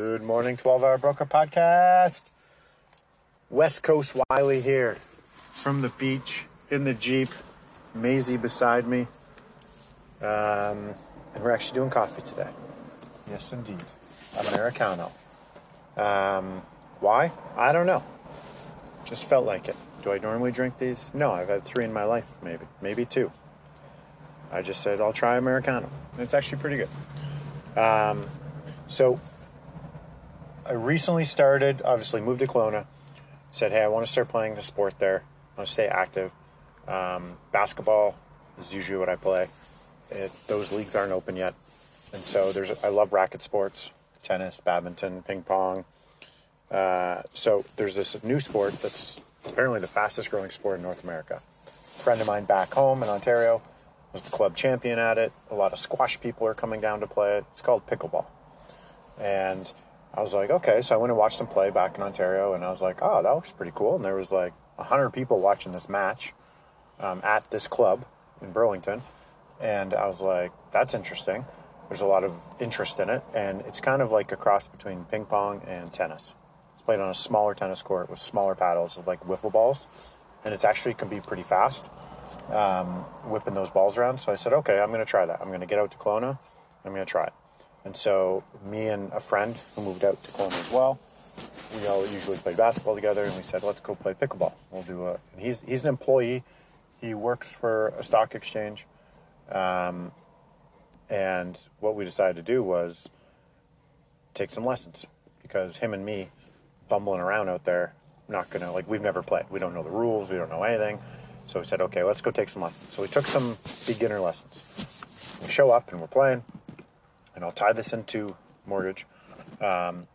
Good morning, 12 Hour Broker Podcast. West Coast Wiley here from the beach in the Jeep, Maisie beside me. Um, and we're actually doing coffee today. Yes, indeed. Americano. Um, why? I don't know. Just felt like it. Do I normally drink these? No, I've had three in my life, maybe. Maybe two. I just said I'll try Americano. It's actually pretty good. Um, so I recently started, obviously moved to Kelowna. Said, hey, I want to start playing the sport there. I want to stay active. Um, basketball is usually what I play. It, those leagues aren't open yet, and so there's. I love racket sports, tennis, badminton, ping pong. Uh, so there's this new sport that's apparently the fastest growing sport in North America. A friend of mine back home in Ontario was the club champion at it. A lot of squash people are coming down to play it. It's called pickleball, and I was like, okay. So I went and watched them play back in Ontario, and I was like, oh, that looks pretty cool. And there was like hundred people watching this match um, at this club in Burlington, and I was like, that's interesting. There's a lot of interest in it, and it's kind of like a cross between ping pong and tennis. It's played on a smaller tennis court with smaller paddles with like wiffle balls, and it's actually can be pretty fast um, whipping those balls around. So I said, okay, I'm going to try that. I'm going to get out to Kelowna. I'm going to try it. And so me and a friend who moved out to Kelowna as well, we all usually played basketball together, and we said, let's go play pickleball. We'll do a. And he's he's an employee. He works for a stock exchange, um, and what we decided to do was take some lessons because him and me bumbling around out there, not gonna like we've never played. We don't know the rules. We don't know anything. So we said, okay, let's go take some lessons. So we took some beginner lessons. We show up and we're playing and I'll tie this into mortgage. Um,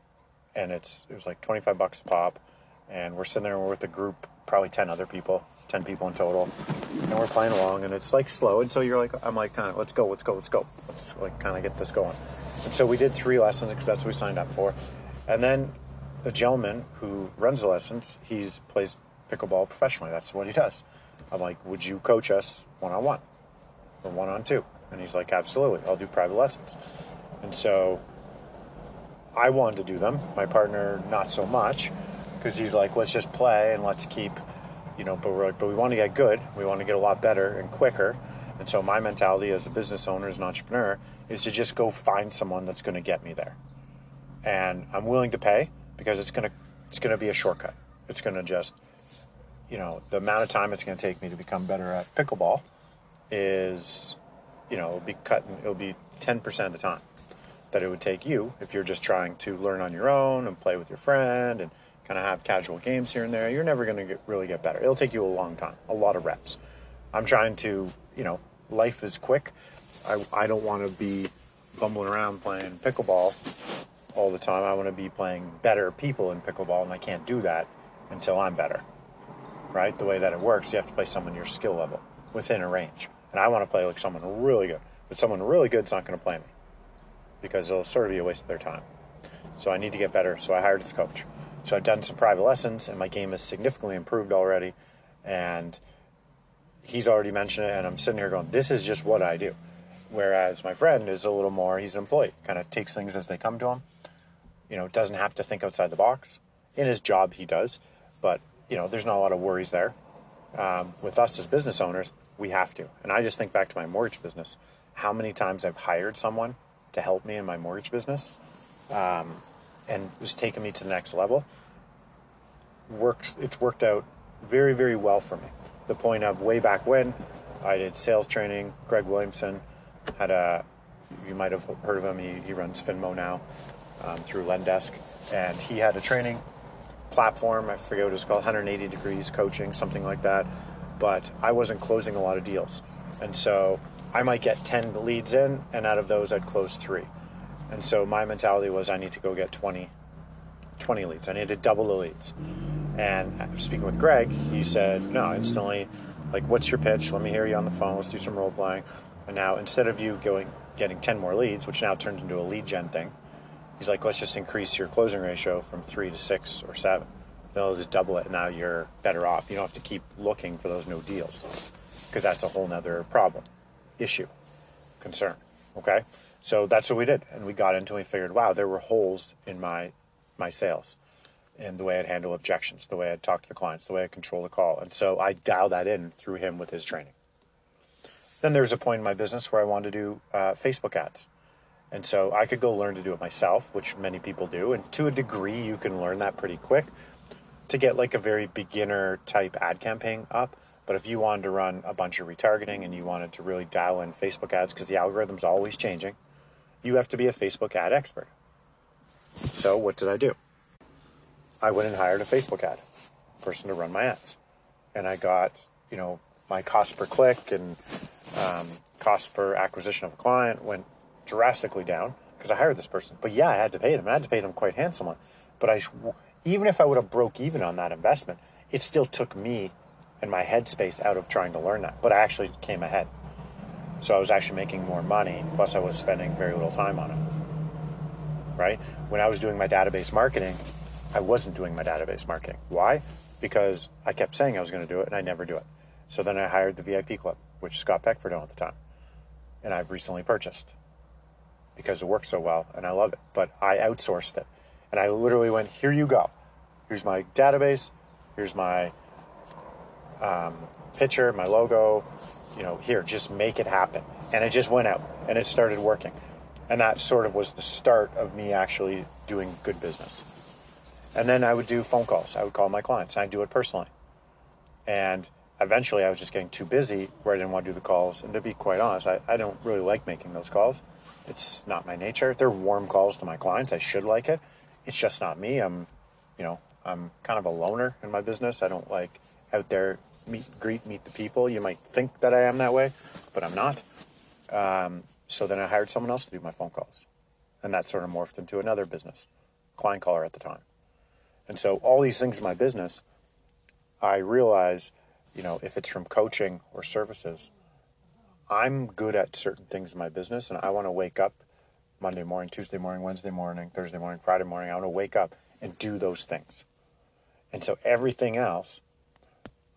and it's it was like 25 bucks a pop. And we're sitting there with a group, probably 10 other people, 10 people in total. And we're playing along and it's like slow. And so you're like, I'm like, kind of, let's go, let's go, let's go. Let's like kind of get this going. And so we did three lessons because that's what we signed up for. And then the gentleman who runs the lessons, he's plays pickleball professionally. That's what he does. I'm like, would you coach us one on one or one on two? And he's like, absolutely. I'll do private lessons. And so I wanted to do them. My partner, not so much, because he's like, let's just play and let's keep, you know, but we're like, but we want to get good. We want to get a lot better and quicker. And so my mentality as a business owner, as an entrepreneur, is to just go find someone that's going to get me there. And I'm willing to pay because it's going to it's going to be a shortcut. It's going to just you know, the amount of time it's going to take me to become better at pickleball is, you know, it'll be cutting, it'll be 10% of the time that it would take you if you're just trying to learn on your own and play with your friend and kind of have casual games here and there. You're never going to really get better. It'll take you a long time, a lot of reps. I'm trying to, you know, life is quick. I, I don't want to be bumbling around playing pickleball all the time. I want to be playing better people in pickleball, and I can't do that until I'm better right? The way that it works, you have to play someone your skill level within a range. And I want to play like someone really good, but someone really good's not going to play me because it'll sort of be a waste of their time. So I need to get better. So I hired this coach. So I've done some private lessons, and my game has significantly improved already. And he's already mentioned it, and I'm sitting here going, "This is just what I do." Whereas my friend is a little more, he's an employee, kind of takes things as they come to him. You know, doesn't have to think outside the box. In his job, he does, but you know, there's not a lot of worries there. Um, with us as business owners, we have to. And I just think back to my mortgage business, how many times I've hired someone to help me in my mortgage business, um, and was taking me to the next level. Works. It's worked out very, very well for me. The point of way back when, I did sales training. Greg Williamson had a. You might have heard of him. He, he runs Finmo now um, through Lendesk, and he had a training platform. I forget what it's called, 180 degrees coaching, something like that. But I wasn't closing a lot of deals. And so I might get 10 leads in, and out of those, I'd close three. And so my mentality was I need to go get 20 20 leads. I need to double the leads. And speaking with Greg, he said, no, instantly, like, what's your pitch? Let me hear you on the phone. Let's do some role playing. And now instead of you going getting 10 more leads, which now turned into a lead gen thing, he's like, let's just increase your closing ratio from three to six or seven. They'll just double it, and now you're better off. You don't have to keep looking for those no deals because that's a whole nother problem, issue, concern. Okay, so that's what we did, and we got into. and We figured, wow, there were holes in my my sales, and the way I'd handle objections, the way I'd talk to the clients, the way I control the call, and so I dialed that in through him with his training. Then there was a point in my business where I wanted to do uh, Facebook ads. And so I could go learn to do it myself, which many people do. And to a degree, you can learn that pretty quick to get like a very beginner type ad campaign up. But if you wanted to run a bunch of retargeting and you wanted to really dial in Facebook ads, because the algorithm's always changing, you have to be a Facebook ad expert. So what did I do? I went and hired a Facebook ad person to run my ads. And I got, you know, my cost per click and um, cost per acquisition of a client went drastically down because I hired this person. But yeah, I had to pay them. I had to pay them quite handsomely. But I, even if I would have broke even on that investment, it still took me and my headspace out of trying to learn that. But I actually came ahead. So I was actually making more money. Plus, I was spending very little time on it. Right? When I was doing my database marketing, I wasn't doing my database marketing. Why? Because I kept saying I was going to do it and I never do it. So then I hired the VIP Club, which Scott Peckford owned at the time. And I've recently purchased because it works so well and I love it. But I outsourced it. And I literally went, here you go. Here's my database. Here's my um, picture, my logo. You know, here, just make it happen. And it just went out and it started working. And that sort of was the start of me actually doing good business. And then I would do phone calls. I would call my clients. I'd do it personally. And eventually I was just getting too busy where I didn't want to do the calls. And to be quite honest, I, I don't really like making those calls. It's not my nature. They're warm calls to my clients. I should like it. It's just not me. I'm, you know, I'm kind of a loner in my business. I don't like out there meet, greet, meet the people. You might think that I am that way, but I'm not. Um, so then I hired someone else to do my phone calls. And that sort of morphed into another business, client caller at the time. And so all these things in my business, I realize, you know, if it's from coaching or services, I'm good at certain things in my business and I want to wake up Monday morning, Tuesday morning, Wednesday morning, Thursday morning, Friday morning. I want to wake up and do those things. And so everything else,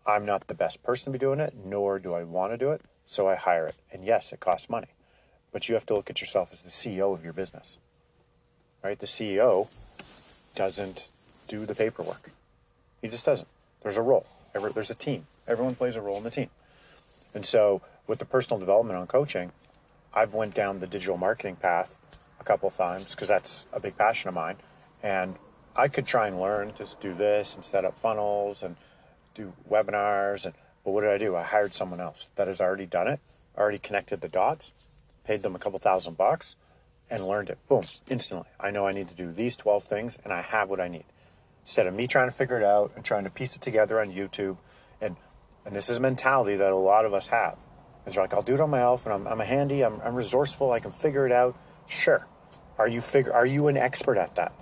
I'm not the best person to be doing it, nor do I want to do it. So I hire it. And yes, it costs money. But you have to look at yourself as the CEO of your business. Right? The CEO doesn't do the paperwork. He just doesn't. There's a role. There's a team. Everyone plays a role in the team. And so with the personal development on coaching, I've went down the digital marketing path a couple of times because that's a big passion of mine. And I could try and learn to do this and set up funnels and do webinars. And but what did I do? I hired someone else that has already done it, already connected the dots, paid them a couple thousand bucks, and learned it. Boom, instantly. I know I need to do these 12 things, and I have what I need. Instead of me trying to figure it out and trying to piece it together on YouTube, and and this is a mentality that a lot of us have. It's like I'll do it on my own, and I'm, I'm a handy, I'm, I'm resourceful, I can figure it out. Sure. Are you figure? Are you an expert at that?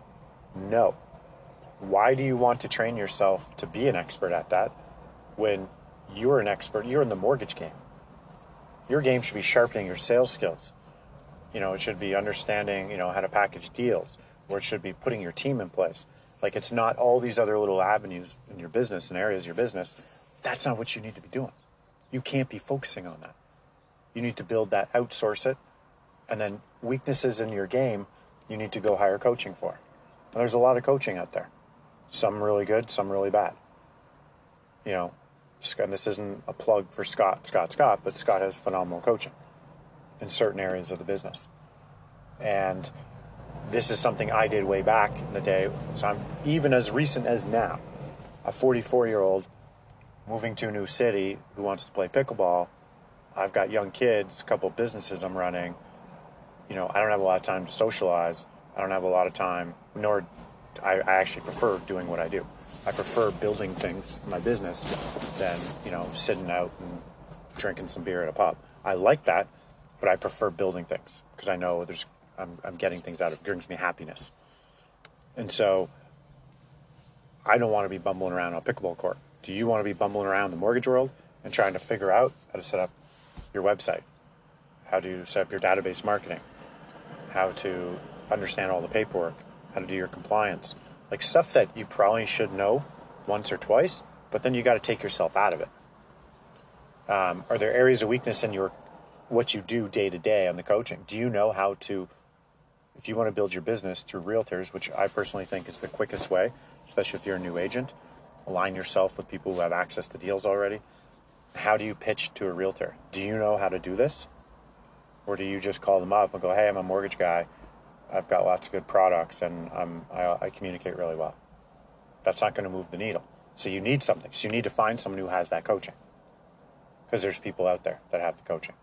No. Why do you want to train yourself to be an expert at that when you're an expert? You're in the mortgage game. Your game should be sharpening your sales skills. You know, it should be understanding, you know, how to package deals, or it should be putting your team in place. Like it's not all these other little avenues in your business and areas of your business. That's not what you need to be doing. You can't be focusing on that. You need to build that, outsource it, and then weaknesses in your game, you need to go hire coaching for. And there's a lot of coaching out there. Some really good, some really bad. You know, and this isn't a plug for Scott, Scott, Scott, but Scott has phenomenal coaching in certain areas of the business. And this is something I did way back in the day. So I'm even as recent as now, a 44 year old moving to a new city who wants to play pickleball. I've got young kids, a couple businesses I'm running. You know, I don't have a lot of time to socialize. I don't have a lot of time, nor I, I actually prefer doing what I do. I prefer building things in my business than, you know, sitting out and drinking some beer at a pub. I like that, but I prefer building things because I know there's I'm, I'm getting things out of it. brings me happiness. And so I don't want to be bumbling around on a pickleball court. Do you want to be bumbling around the mortgage world and trying to figure out how to set up your website, how to set up your database marketing, how to understand all the paperwork, how to do your compliance, like stuff that you probably should know once or twice, but then you got to take yourself out of it. Um, are there areas of weakness in your what you do day to day on the coaching? Do you know how to, if you want to build your business through realtors, which I personally think is the quickest way, especially if you're a new agent, align yourself with people who have access to deals already. How do you pitch to a realtor? Do you know how to do this? Or do you just call them up and go, hey, I'm a mortgage guy. I've got lots of good products and I'm, I, I communicate really well. That's not going to move the needle. So you need something. So you need to find someone who has that coaching. Because there's people out there that have the coaching.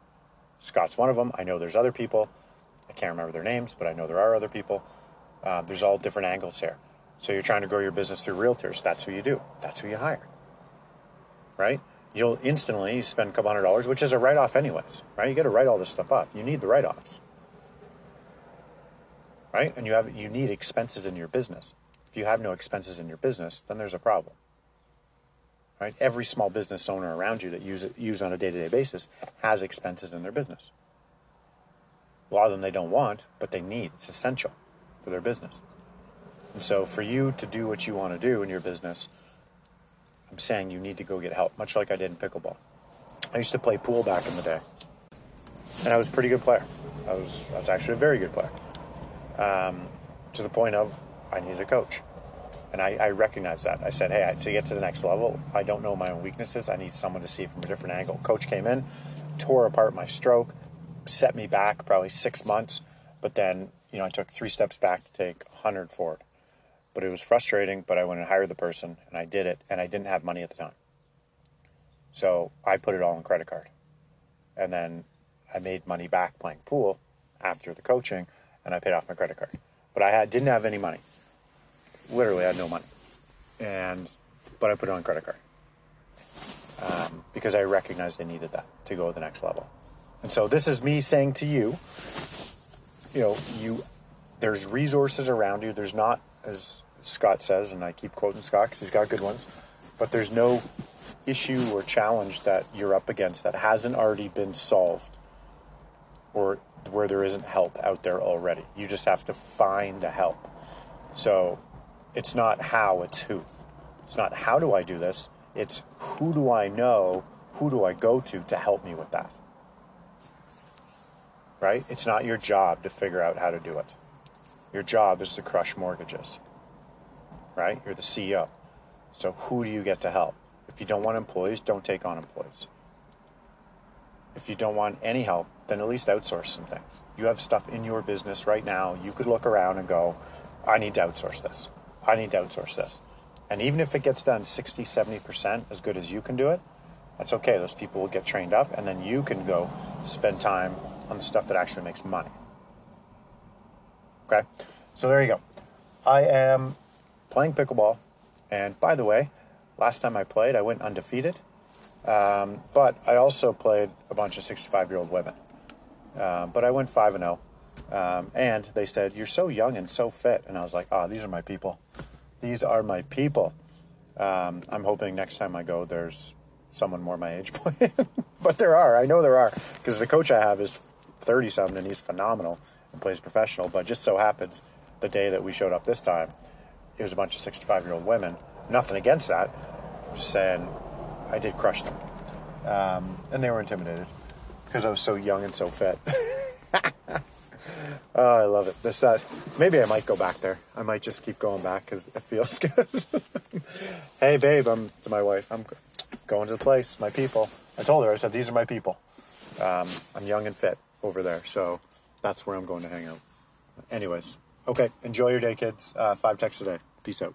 Scott's one of them. I know there's other people. I can't remember their names, but I know there are other people. Uh, there's all different angles here. So you're trying to grow your business through realtors. That's who you do. That's who you hire. Right? You'll instantly spend a couple hundred dollars, which is a write off, anyways. Right? You got to write all this stuff off. You need the write offs. Right? And you have you need expenses in your business. If you have no expenses in your business, then there's a problem. Right? Every small business owner around you that use use on a day-to-day basis has expenses in their business. A lot of them they don't want, but they need. It's essential for their business. And so for you to do what you want to do in your business, I'm saying you need to go get help, much like I did in pickleball. I used to play pool back in the day. And I was a pretty good player. I was I was actually a very good player. Um, to the point of I needed a coach. And I, I recognized that. I said, hey, I, to get to the next level, I don't know my own weaknesses. I need someone to see it from a different angle. Coach came in, tore apart my stroke, set me back probably six months. But then, you know, I took three steps back to take 100 forward. But it was frustrating, but I went and hired the person and I did it. And I didn't have money at the time. So I put it all on credit card. And then I made money back playing pool after the coaching and I paid off my credit card. But I had, didn't have any money literally I had no money, and but I put it on credit card um, because I recognized I needed that to go to the next level. And so this is me saying to you, you know, you there's resources around you. There's not as Scott says, and I keep quoting Scott because he's got good ones, but there's no issue or challenge that you're up against that hasn't already been solved or where there isn't help out there already. You just have to find a help. So it's not how, it's who. It's not how do I do this, it's who do I know, who do I go to to help me with that. Right? It's not your job to figure out how to do it. Your job is to crush mortgages. Right? You're the CEO. So who do you get to help? If you don't want employees, don't take on employees. If you don't want any help, then at least outsource some things. You have stuff in your business right now, you could look around and go, I need to outsource this. I need to outsource this. And even if it gets done 60, 70% as good as you can do it, that's okay. Those people will get trained up, and then you can go spend time on the stuff that actually makes money. Okay? So there you go. I am playing pickleball. And by the way, last time I played, I went undefeated. Um, but I also played a bunch of 65 year old women. Um, but I went 5 and 0. Um, and they said, You're so young and so fit. And I was like, Oh, these are my people. These are my people. Um, I'm hoping next time I go, there's someone more my age playing. but there are. I know there are. Because the coach I have is 30 something and he's phenomenal and plays professional. But just so happens the day that we showed up this time, it was a bunch of 65 year old women. Nothing against that. Just saying, I did crush them. Um, and they were intimidated because I was so young and so fit. Oh, I love it. This that maybe I might go back there. I might just keep going back because it feels good. hey, babe, I'm to my wife. I'm going to the place. My people. I told her. I said these are my people. Um, I'm young and fit over there, so that's where I'm going to hang out. Anyways, okay. Enjoy your day, kids. Uh, five texts a day. Peace out.